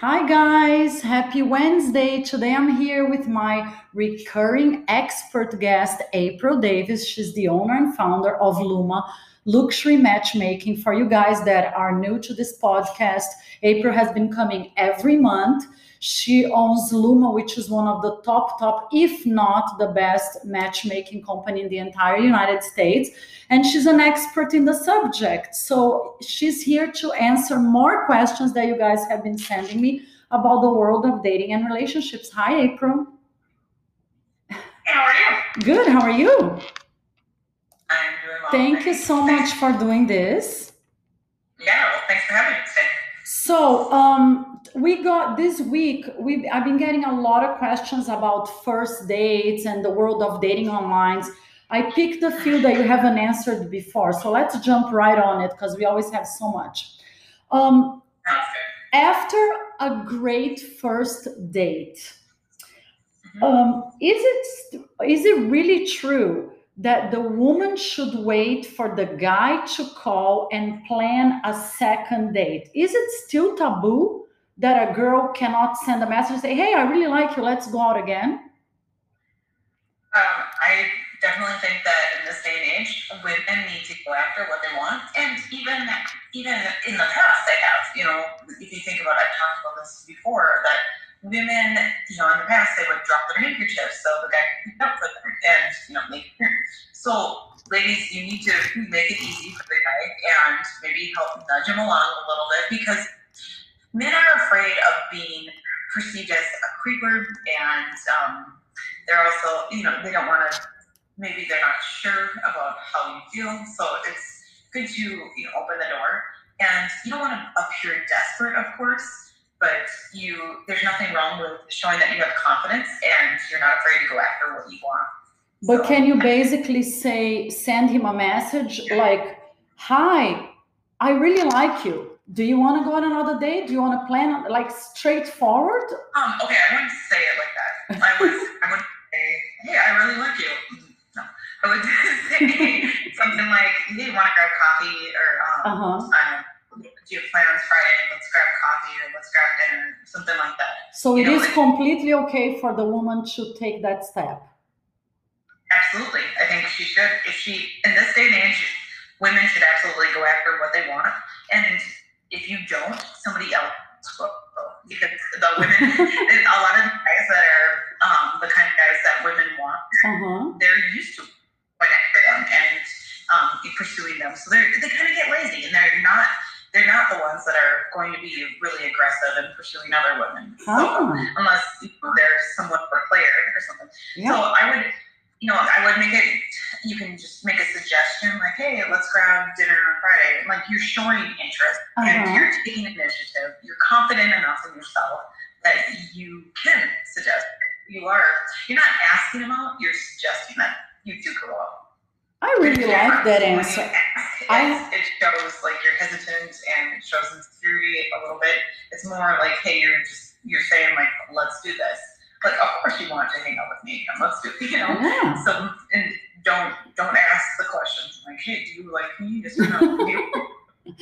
Hi, guys. Happy Wednesday. Today I'm here with my recurring expert guest, April Davis. She's the owner and founder of Luma Luxury Matchmaking. For you guys that are new to this podcast, April has been coming every month. She owns Luma, which is one of the top, top, if not the best matchmaking company in the entire United States. And she's an expert in the subject. So she's here to answer more questions that you guys have been sending me about the world of dating and relationships. Hi, April. How are you? Good. How are you? I'm doing well. Thank you so much for doing this. Yeah, well, thanks for having me today. So, um, we got this week. We I've been getting a lot of questions about first dates and the world of dating online. I picked a few that you haven't answered before, so let's jump right on it because we always have so much. Um, after a great first date, Mhm. um, is it is it really true that the woman should wait for the guy to call and plan a second date? Is it still taboo that a girl cannot send a message and say, "Hey, I really like you. Let's go out again"? Um, I definitely think that in this day and age, women need to go after what they want, and even even in the past, they have. You know, if you think about, I've talked about this before that women, you know, in the past they would drop their handkerchiefs so the guy could pick up for them and you know make So, ladies, you need to make it easy for the guy and maybe help nudge him along a little bit because men are afraid of being perceived as a creeper and um, they're also, you know, they don't want to, maybe they're not sure about how you feel. So it's good to, you know, open the door. And you don't want to appear desperate, of course, but you, there's nothing wrong with showing that you have confidence and you're not afraid to go after what you want. But So- can you basically say, send him a message like, "Hi, I really like you. Do you want to go on another date? Do you want to plan like straightforward?" Um, okay, I wouldn't say it like that. I would, I would say, hey, I really like you. No, I would say something like, hey, you want to grab coffee or um, Uh huh. um, do plans Friday? Let's grab coffee or let's grab dinner, something like that. So You it know, is like- completely okay for the woman to take that step. Absolutely, I think she should. If she, in this day and age, women should absolutely go after what they want, and if you don't, somebody else will. Because the women, a lot of the guys that are um, the kind of guys that women want Uh huh. they're used to going after them and um, pursuing them. So they're, they kind of get lazy and they're not they're not the ones that are going to be really aggressive and pursuing other women. So unless you know, they're somewhat of a player or something. So. I would you know, I would make it you can just make a suggestion like, hey, let's grab dinner on Friday. Like you're showing interest Uh-huh. and you're taking initiative. You're confident enough in yourself that you can suggest. You are. You're not asking them out. You're suggesting that you do go out. I really like that answer. I- It shows like you're hesitant and it shows insecurity a little bit. It's more like, hey, you're just you're saying like, let's do this. Like, of course you want to hang out with me. And let's do. You know. Yeah. So and don't don't ask the questions like, hey, do you like me? Yes or no?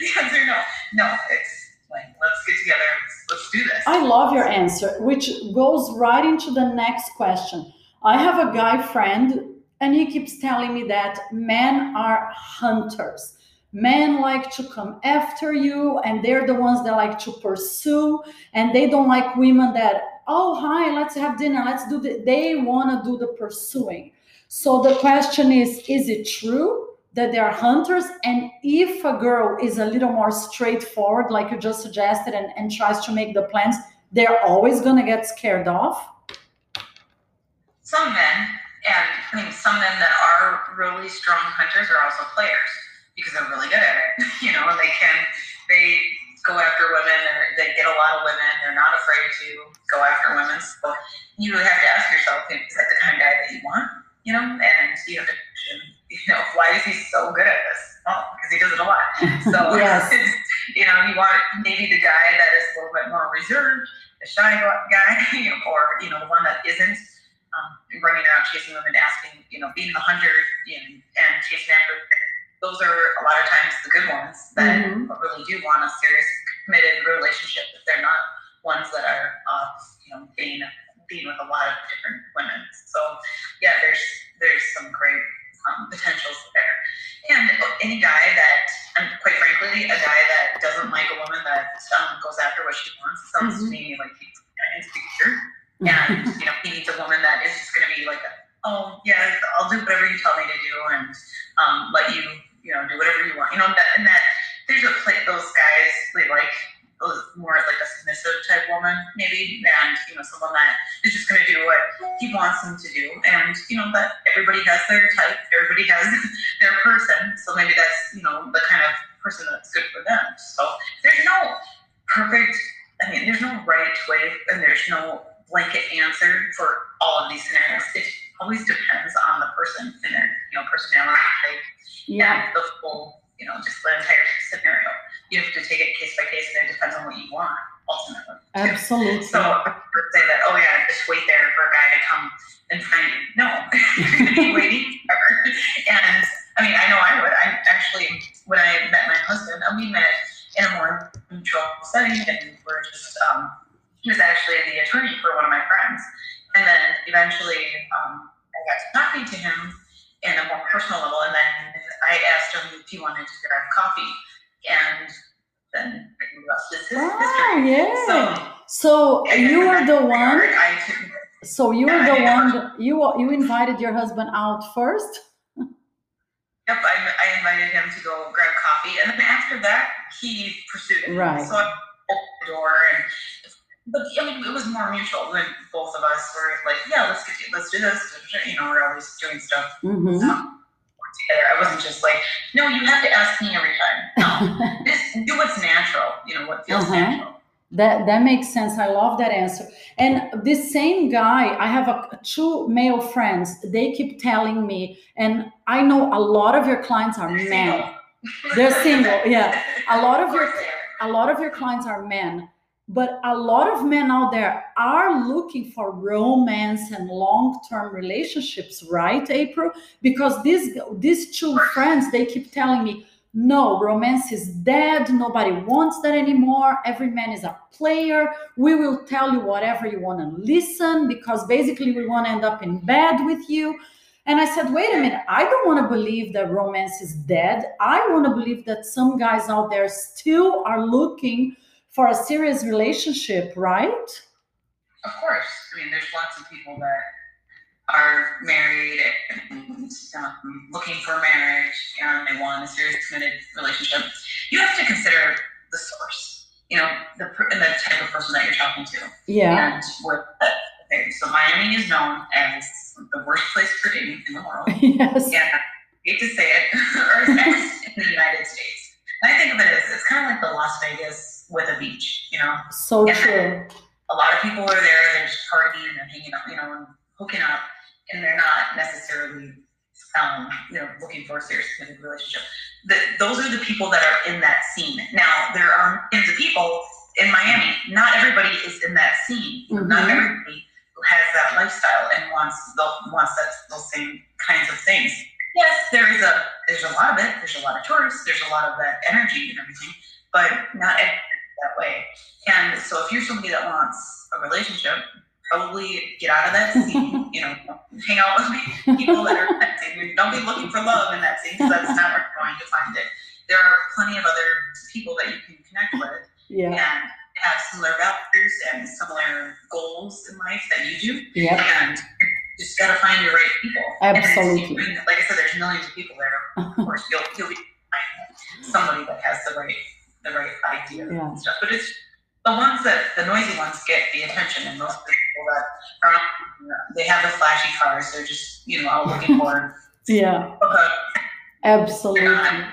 Yes or no? No, it's like let's get together. Let's, let's do this. I love your answer, which goes right into the next question. I have a guy friend, and he keeps telling me that men are hunters. Men like to come after you, and they're the ones that like to pursue, and they don't like women that, oh, hi, let's have dinner, let's do the, they want to do the pursuing. So the question is, is it true? that they are hunters and if a girl is a little more straightforward like you just suggested and, and tries to make the plans they're always going to get scared off some men, and I mean some men that are really strong hunters are also players because they're really good at it. You know, and they can they go after women or they get a lot of women. They're not afraid to go after women. So you have to ask yourself, is that the kind of guy that you want? You know, and you have to question, you know, why is he so good at this? Oh, because he does it a lot. So Yes. you know, you want maybe the guy that is a little bit more reserved, the shy guy, or you know, the one that isn't um, running around chasing women, asking, you know, being the hunter and, and chasing after. Those are a lot of times the good ones that Mhm. really do want a serious committed relationship. If they're not ones that are, uh, you know, being being with a lot of different women. So yeah, there's there's some great um, potentials there. And any guy that, and quite frankly, a guy that doesn't like a woman that um, goes after what she wants sounds mm-hmm. to me like he's insecure. And you know, he needs a woman that is just going to be like, oh yeah, I'll do whatever you tell me to do, and um, let you, you know, do whatever you want. You know, that, and that there's a play those guys they like more like a submissive type woman, maybe, and you know, someone that is just going to do what he wants them to do. And you know, that everybody has their type, everybody has their person. So maybe that's you know the kind of person that's good for them. So there's no perfect. I mean, there's no right way, and there's no blanket answer for all of these scenarios. It always depends on the person and their you know personality type yeah. and the full you know just the entire scenario you have to take it case by case, and it depends on what you want ultimately. Absolutely. So I would say that, oh yeah, just wait you invited your husband out first. Yep, I, I invited him to go grab coffee, and then after that, he pursued. Right. So I opened the door, and but I mean, it was more mutual. When both of us were like, "Yeah, let's get let's do this." You know, we're always doing stuff. Mm-hmm. So, together. I wasn't just like, no, you have to ask me every time. No, just do what's natural. You know what feels uh-huh. natural. That that makes sense. I love that answer. And this same guy, I have a, two male friends. They keep telling me, and I know a lot of your clients are They're men. Single. They're single. Yeah, a lot of, your a lot of your clients are men but a lot of men out there are looking for romance and long-term relationships right april because these these two friends they keep telling me no romance is dead nobody wants that anymore every man is a player we will tell you whatever you want to listen because basically we want to end up in bed with you and I said, wait a minute, I don't want to believe that romance is dead. I want to believe that some guys out there still are looking for a serious relationship, right? Of course. I mean, there's lots of people that are married and um, looking for marriage and they want a serious committed relationship. You have to consider the source, you know, the and the type of person that you're talking to. Yeah. And what. Okay, so Miami is known as the worst place for dating in the world. yes. Yeah. I hate to say it, or in the United States. And I think of it as it's kind of like the Las Vegas with a beach, you know. So and true. A lot of people are there, they're just partying and hanging out, you know, and hooking up, and they're not necessarily, um, you know, looking for a serious committed relationship. The, those are the people that are in that scene. Now, there are millions of people in Miami. Not everybody is in that scene. Mm-hmm. Not everybody who has that lifestyle and wants the, wants that, those same kinds of things. Yes, there is a there's a lot of it. There's a lot of tourists. There's a lot of that energy and everything, but not that way. And so if you're somebody that wants a relationship, probably get out of that scene, you know, hang out with people that are scene. Don't be looking for love in that scene because that's not where you're going to find it. There are plenty of other people that you can connect with yeah. and have similar values and similar goals in life that you do. Yeah. And you just got to find your right people. Absolutely. like I said, there's millions of people there. Of course, you'll, you'll be somebody that has the right the right idea yeah. and stuff. But it's the ones that the noisy ones get the attention, and most people that they have the flashy cars. They're just you know all looking for yeah, absolutely. yeah,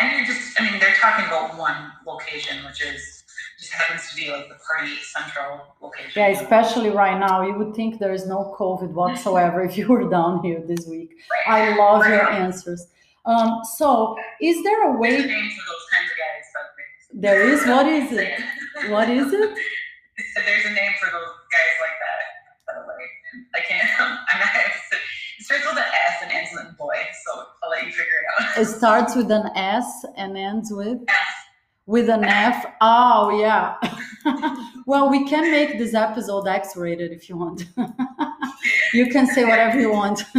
and you're just I mean they're talking about one location, which is just happens to be like the party central location. Yeah, especially right now, you would think there is no COVID whatsoever if you were down here this week. Right. I love right. your answers. Um, so, is there a way? There's a name for those kinds of guys. There is. What is it? What is it? There's a name for those guys like boy, so I'll let you figure it out. It starts with an S and ends with. S. with an F. Oh yeah. well, we can make this episode X-rated if you want. you can say whatever you want.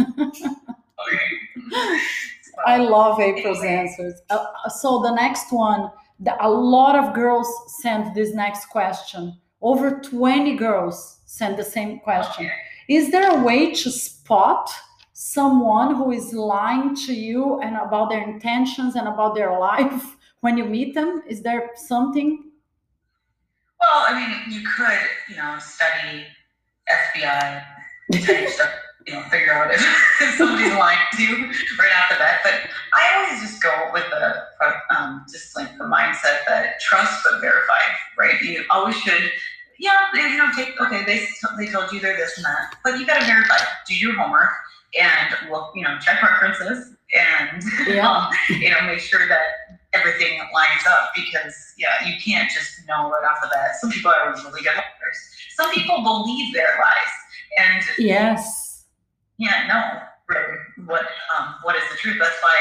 I love April's answers. Uh, so the next one, the, a lot of girls sent this next question. Over 20 girls sent the same question. Is there a way to spot someone who is lying to you and about their intentions and about their life when you meet them? Is there something? Well, I mean, you could, you know, study FBI stuff you know, figure out if, if somebody's lying to you right off the bat. But I always just go with the um, just like the mindset that trust but verify, right? You always should. Yeah, you know, take okay. They they told you they're this and that, but you got to verify. Do your homework and look, you know, check references and yeah. um, you know, make sure that everything lines up because yeah, you can't just know right off the bat. Some people are really good liars. Some people believe their lies, and yes yeah no what um, what is the truth. That's why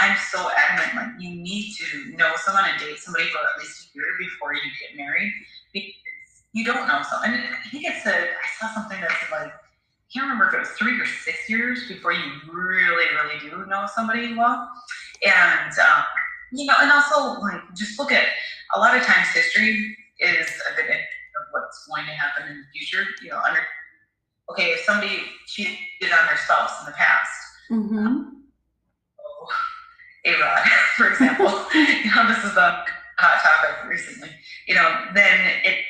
I'm so adamant. Like you need to know someone and date somebody for at least a year before you get married because you don't know someone. And I think it said I saw something that said like I can't remember if it was three or six years before you really really do know somebody well. And um, you know, and also like just look at a lot of times history is a good indicator of what's going to happen in the future. You know, under okay, if somebody cheated on their spouse in the past, mm-hmm. oh, A-Rod, for example, you know, this is a hot topic recently, you know, then it, it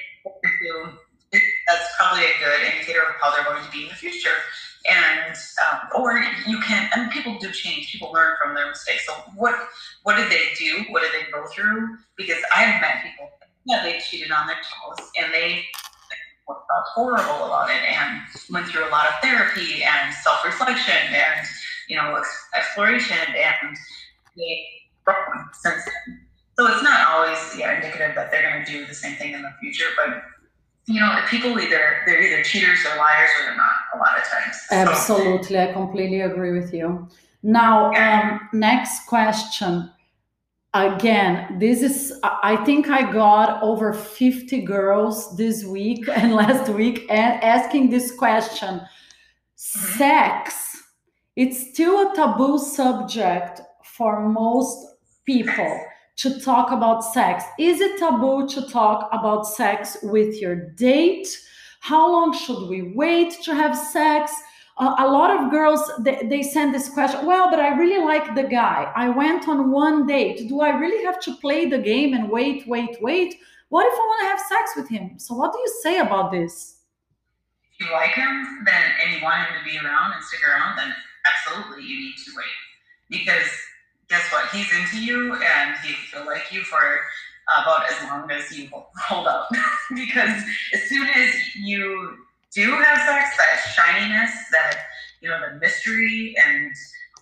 that's probably a good indicator of how they're going to be in the future. And um, or you can and people do change. People learn from their mistakes. So what what did they do? What did they go through? Because I've met people, yeah, they cheated on their spouse and they felt horrible about it and went through a lot of therapy and self-reflection and you know exploration and they since then. So it's not always yeah indicative that they're going to do the same thing in the future, but you know people either they're either cheaters or liars or they're not a lot of times. Absolutely, so, I completely agree with you. Now, um, next question. Again this is i think i got over 50 girls this week and last week and asking this question. Sex it's still a taboo subject for most people to talk about sex. Is it taboo to talk about sex with your date? How long should we wait to have sex? Uh, a lot of girls they, they send this question well but i really like the guy. I went on one date. Do i really have to play the game and wait wait wait? What if i want to have sex with him? So what do you say about this? If you like him then and you want him to be around and stick around then absolutely you need to wait. Because guess what? He's into you and he'll like you for about as long as you hold up because as soon as you do have sex, that shininess, that you know, the mystery and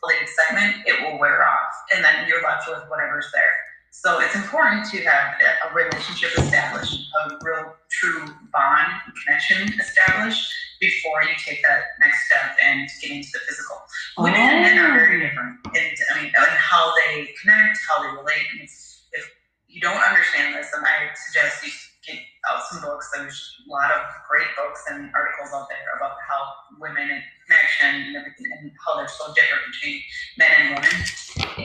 the excitement, it will wear off, and then you're left with whatever's there. So it's important to have a relationship established, a real true bond connection established before you take that next step and get into the physical. Women oh. and men are very different, and I mean, and how they connect, how they relate. And if you don't understand this, then I suggest you get out some books. There's a lot of great books and articles out there about how women and connection and everything, and how they're so different between men and women.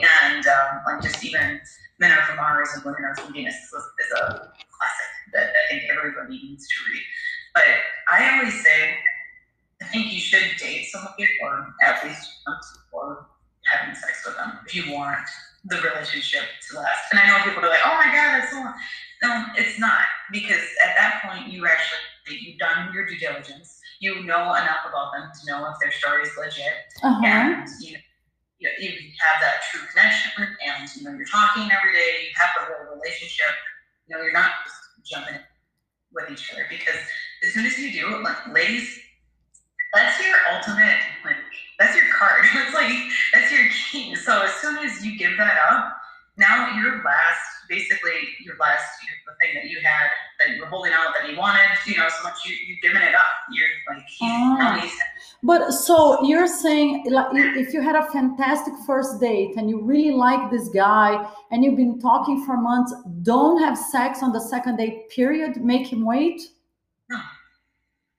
And um, like just even men are from Mars and women are from Venus is a classic that I think everybody needs to read. But I always say, at least months before having sex with them if you want the relationship to last. And I know people are like, oh my God, that's so long. No, it's not because at that point you actually you've done your due diligence. You know enough about them to know if their story is legit, uh-huh. and you you, you have that true connection, and you know you're talking every day. You have a real relationship. You know you're not just jumping with each other because as soon as you do, like ladies, that's your ultimate like that's your card. It's like that's your king So as soon as you give that up, now your last basically your last the thing that you had that you were holding out that you wanted, you know, so much you you've given it up. You're like ah. he's, oh. But so you're saying, like, if you had a fantastic first date and you really like this guy and you've been talking for months, don't have sex on the second date. Period. Make him wait.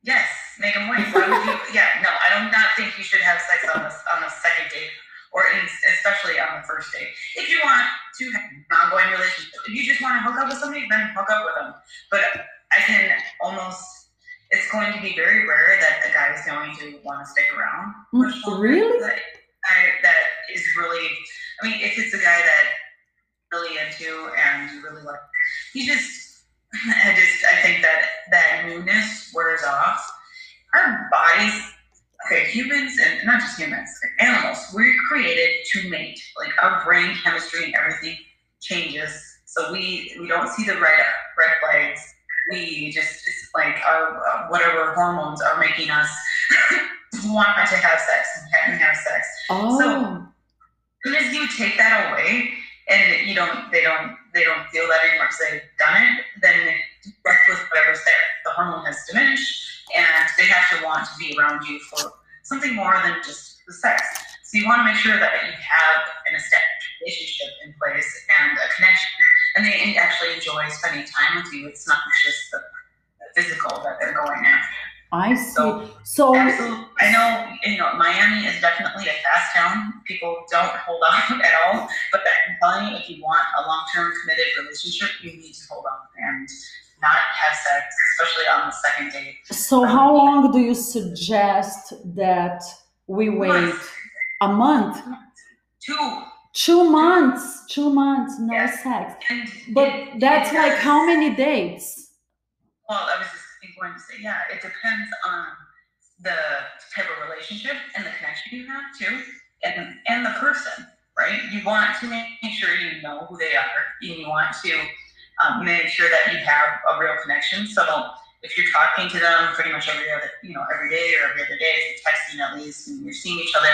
Yes, make him wait. Why would you? Yeah, no, I do not think you should have sex on the on the second date, or in, especially on the first date. If you want to have an ongoing relationship, if you just want to hook up with somebody, then hook up with them. But I can almost it's going to be very rare that a guy is going to want to stick around. Mm, really? That, that is really, I mean, if it's a guy that really into and you really like, he just, I just, I think that that newness wears off. Our bodies, okay, humans and not just humans, animals, we're created to mate. Like our brain chemistry and everything changes. So we we don't see the red red flags we just like our whatever hormones are making us want to have sex and have sex. Oh. So as soon as you take that away and you don't they don't they don't feel that anymore because they've done it, then with whatever's there. The hormone has diminished and they have to want to be around you for something more than just the sex. So you want to make sure that you have an established relationship in place and a connection and they actually enjoy spending time with you. It's not just the physical that they're going after. I see. So, so. I know, you know, Miami is definitely a fast town. People don't hold on at all. But I'm telling you, if you want a long-term committed relationship, you need to hold on and not have sex, especially on the second date. So, um, how long do you suggest that we wait? A month. Two Two months, two months, no yes. sex. And but that's like how many dates? Well, I was just going to say, yeah, it depends on the type of relationship and the connection you have too, and and the person, right? You want to make sure you know who they are, and you want to um, make sure that you have a real connection. So if you're talking to them pretty much every other, you know, every day or every other day, if you're texting at least, and you're seeing each other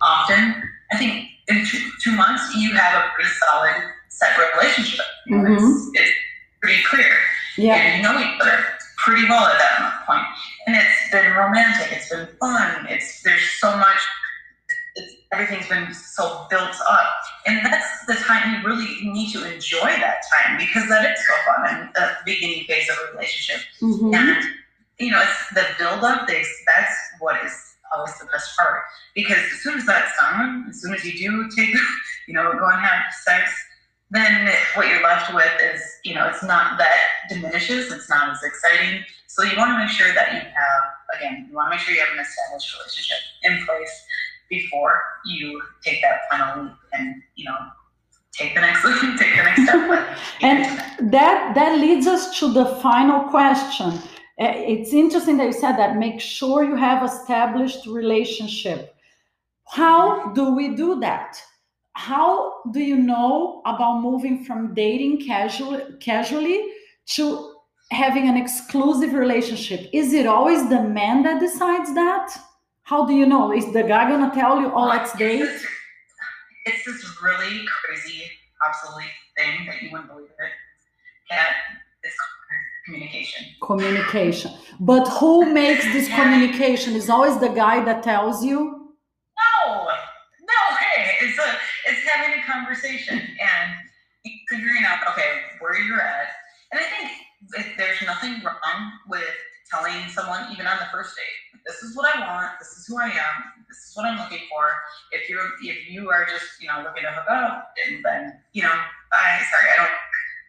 often, I think in two, two months you have a pretty solid separate relationship. Mm-hmm. It's, it's, pretty clear. Yeah. And you know each other pretty well at that point. And it's been romantic. It's been fun. It's there's so much. It's, everything's been so built up, and that's the time you really need to enjoy that time because that is so fun and the beginning phase of a relationship. Mm-hmm. And you know, it's the build up. That's what is always the best part because as soon as that's done, as soon as you do take, you know, go and have sex, then what you're left with is, you know, it's not that diminishes, it's not as exciting. So you want to make sure that you have, again, you want to make sure you have an established relationship in place before you take that final leap and, you know, take the next leap, take the next step. and that that leads us to the final question Eh, it's interesting that you said that make sure you have established relationship how do we do that how do you know about moving from dating casually casually to having an exclusive relationship is it always the man that decides that how do you know is the guy gonna tell you oh let's date it's this really crazy obsolete thing that you wouldn't believe it that is communication. Communication. But who makes this communication? Is always the guy that tells you? No, no. Hey, it's a it's having a conversation and figuring out okay where you're at. And I think there's nothing wrong with telling someone even on the first date, this is what I want, this is who I am, this is what I'm looking for. If you're if you are just you know looking to hook up, and then you know, I sorry, I don't.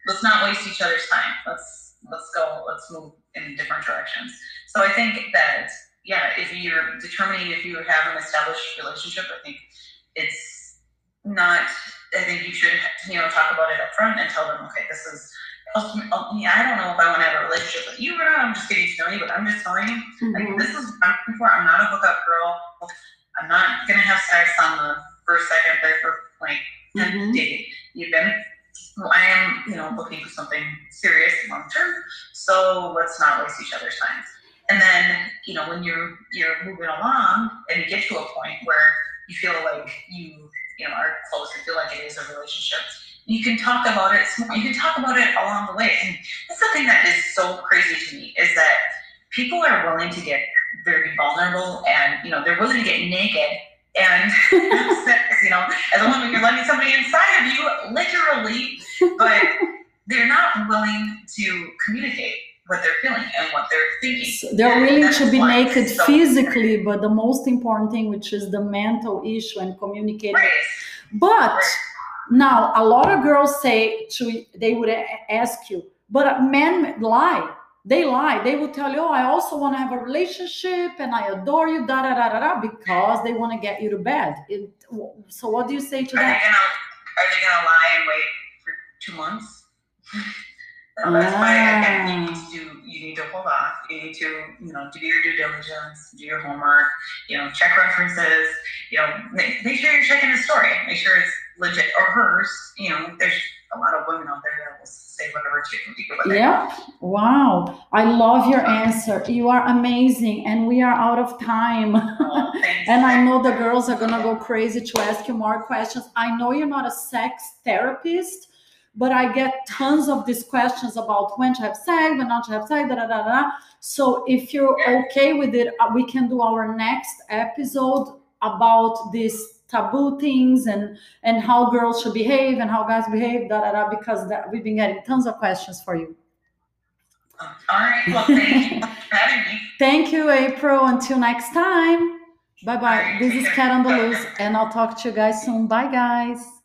Let's not waste each other's time. Let's let's go, let's move in different directions. So I think that, yeah, if you're determining if you have an established relationship, I think it's not, I think you should, you know, talk about it up front and tell them, okay, this is, yeah, I don't know if I want to have a relationship with you or not. I'm just getting to know you, but I'm just telling you, mm-hmm. like, this is what I'm looking for. I'm not a hookup girl. I'm not going to have sex on the first, second, third, fourth, like, mm-hmm. date. You've been well, I am, you know, looking for something serious long term. So let's not waste each other's time. And then, you know, when you're you're moving along and you get to a point where you feel like you, you know, are close and feel like it is a relationship, you can talk about it. You can talk about it along the way. And that's the thing that is so crazy to me is that people are willing to get very vulnerable and you know they're willing to get naked and you know as a woman you're letting somebody inside of you literally but they're not willing to communicate what they're feeling and what they're thinking So they're willing to be naked so, physically but the most important thing which is the mental issue and communicating right. but right. now a lot of girls say to they would ask you but men lie they lie. They will tell you, "Oh, I also want to have a relationship and I adore you," da da da da da, because they want to get you to bed. It, so, what do you say to are that? They gonna, are they gonna lie and wait for two months? That's ah. why again, you need to do. You need to hold off. You need to, you know, do your due diligence, do your homework. You know, check references. You know, make, make sure you're checking the story. Make sure it's legit or hers. You know, there's a lot of women out there that will say whatever to people. Yeah. Wow. I love your answer. You are amazing. And we are out of time. Oh, and I know the girls are going to go crazy to ask you more questions. I know you're not a sex therapist, but I get tons of these questions about when to have sex, when not to have sex, da da da da. So if you're okay with it, uh, we can do our next episode about these taboo things and and how girls should behave and how guys behave da da da because that, we've been getting tons of questions for you. All right well thank you for having me. Thank you april. Until next time. Bye bye this is cat on the loose and i'll talk to you guys soon. Bye guys